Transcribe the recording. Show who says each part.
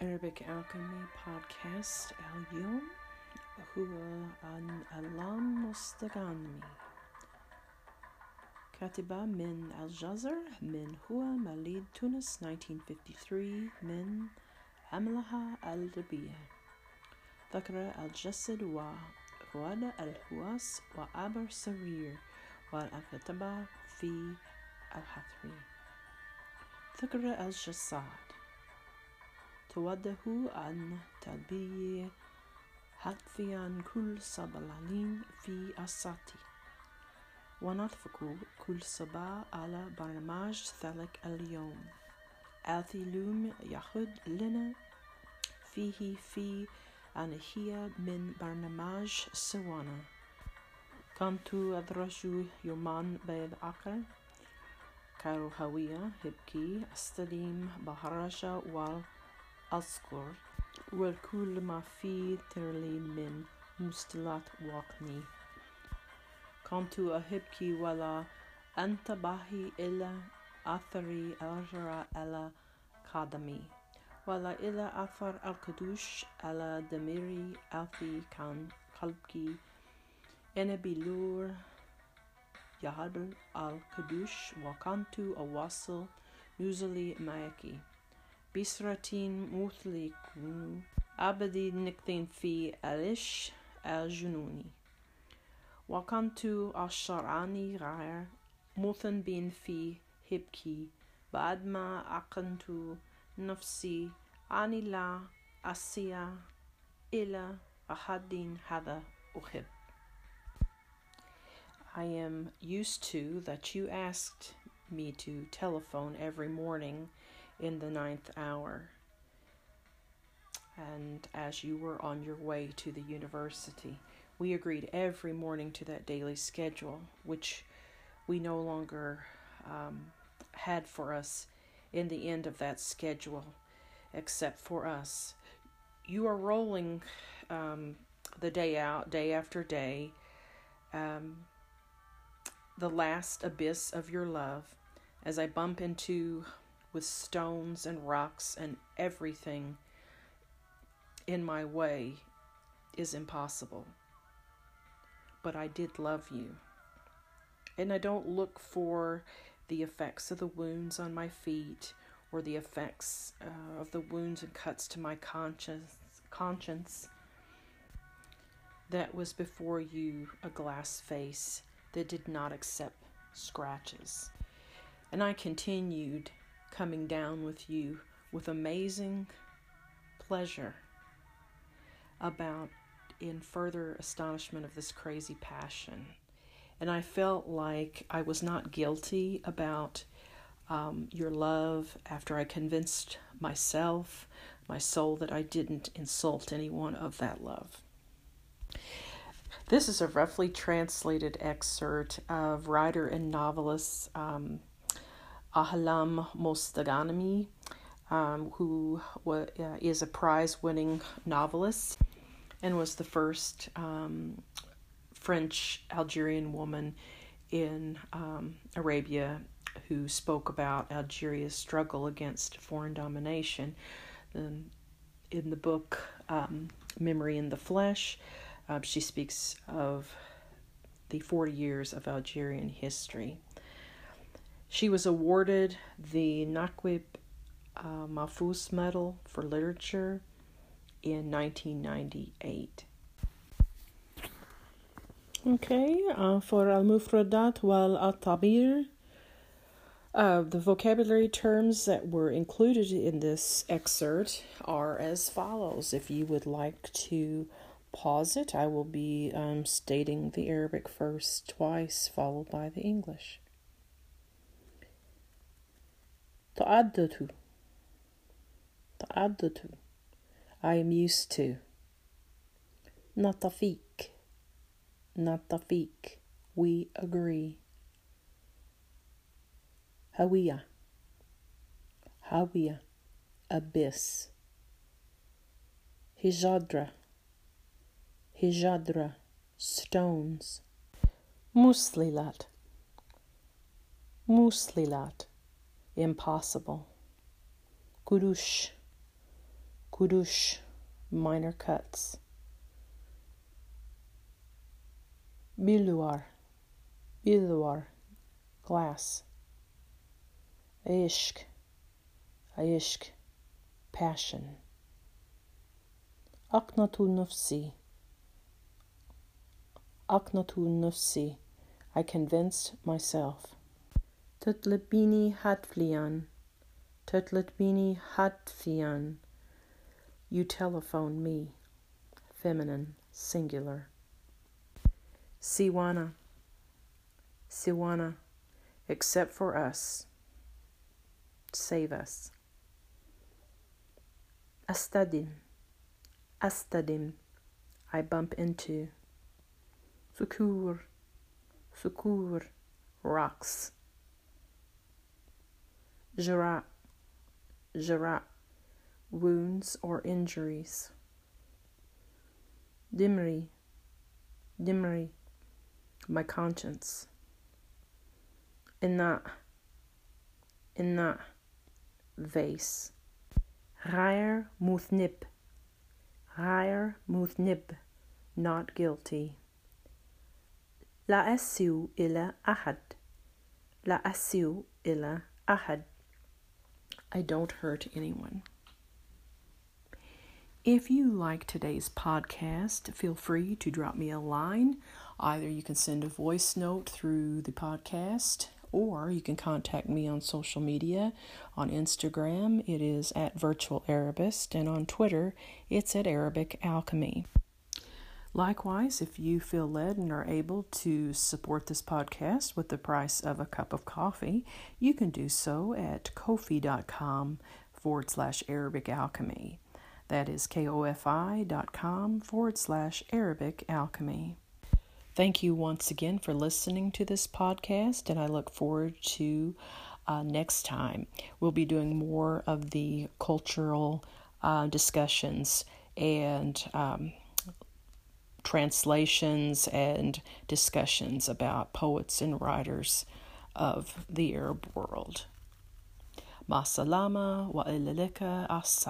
Speaker 1: Arabic Alchemy Podcast اليوم هو عن علام مستغانمي كاتبة من الجزر من هو مواليد تونس 1953 من عملها الأدبية ذكر الجسد ورواد الحواس وعبر سرير والكتبة في الحثري ذكر الجساد توده عن تلبية حذفيا كل صبلانين في الساتي ونتفق كل صباح على برنامج ذلك اليوم. الثيلوم يأخذ لنا فيه في أنهية من برنامج سوانا. كنت أدرج يوما بالعقل كروهوية هبكي. أستلم بهرجة وال أذكر والكل ما في ترلي من مستلات واقني كنت أحبك ولا أنتبه إلى أثري أجرى على قدمي ولا إلى أثر القدوش على دميري الفي كان قلبك أنا بلور يهبل القدوش وكنت أواصل نزلي معك بسرتين مثلي كونوا أبدي نكتين في ألش الجنوني وكنت أشرعني غير مثن بين في هبكي بعد ما أقنت نفسي أني لا أسيا إلى أحد هذا أحب I am used to that you asked me to telephone every morning in the ninth hour. And as you were on your way to the university, we agreed every morning to that daily schedule, which we no longer um, had for us in the end of that schedule, except for us. You are rolling um, the day out, day after day, um, the last abyss of your love as I bump into with stones and rocks and everything in my way is impossible. But I did love you. And I don't look for the effects of the wounds on my feet or the effects uh, of the wounds and cuts to my conscience conscience that was before you a glass face that did not accept scratches and i continued coming down with you with amazing pleasure about in further astonishment of this crazy passion. And I felt like I was not guilty about um, your love after I convinced myself, my soul, that I didn't insult anyone of that love. This is a roughly translated excerpt of writer and novelist um, Ahlam Mostaghanemi, um, who uh, is a prize winning novelist and was the first um, French Algerian woman in um, Arabia who spoke about Algeria's struggle against foreign domination. Um, in the book um, Memory in the Flesh, uh, she speaks of the 40 years of Algerian history. She was awarded the Naguib uh, Mahfouz Medal for Literature in 1998. Okay, uh, for Al Mufradat wal Al Tabir, uh, the vocabulary terms that were included in this excerpt are as follows. If you would like to pause it, I will be um, stating the Arabic first twice, followed by the English. تعدت تعدت I am used to نتفيق نتفيق we agree هوية هوية abyss hijadra hijadra stones muslilat muslilat impossible. Kurush, Kudush, minor cuts. Biluar, biluar, glass. Aishk, aishk, passion. Aknatu nufsi, aknatu nufsi, I convinced myself. Tutlibini hatflian, tutlibini hatfian, you telephone me, feminine, singular. Siwana, Siwana, except for us, save us. Astadin, Astadim, I bump into. Sukur, Sukur, rocks. Jirat, Jirat, wounds or injuries. Dimri, dimri, my conscience. In that, in that vase. Rayer muthnib, rayer muthnib, not guilty. La asiu illa ahad, la asiu illa ahad. I don't hurt anyone. If you like today's podcast, feel free to drop me a line. Either you can send a voice note through the podcast or you can contact me on social media. On Instagram, it is at Virtual Arabist, and on Twitter, it's at Arabic Alchemy. Likewise, if you feel led and are able to support this podcast with the price of a cup of coffee, you can do so at ko-fi.com forward slash Arabic Alchemy. That is kofi.com forward slash Arabic Alchemy. Thank you once again for listening to this podcast, and I look forward to uh, next time. We'll be doing more of the cultural uh, discussions and um, translations and discussions about poets and writers of the Arab world. Masalama wa ilalika as